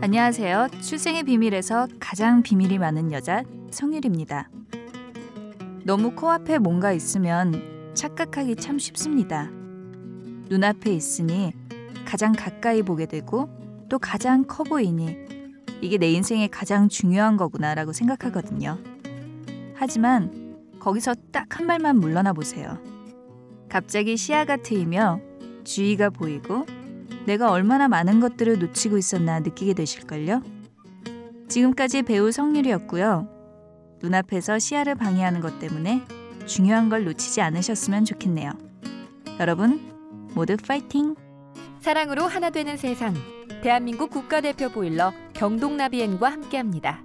안녕하세요. 출생의 비밀에서 가장 비밀이 많은 여자 성일입니다. 너무 코앞에 뭔가 있으면 착각하기 참 쉽습니다. 눈앞에 있으니 가장 가까이 보게 되고 또 가장 커 보이니 이게 내 인생에 가장 중요한 거구나라고 생각하거든요. 하지만 거기서 딱 한 발만 물러나 보세요. 갑자기 시야가 트이며 주위가 보이고 내가 얼마나 많은 것들을 놓치고 있었나 느끼게 되실걸요? 지금까지 배우 성률이었고요. 눈앞에서 시야를 방해하는 것 때문에 중요한 걸 놓치지 않으셨으면 좋겠네요. 여러분, 모두 파이팅! 사랑으로 하나 되는 세상. 대한민국 국가대표 보일러 경동나비엔과 함께합니다.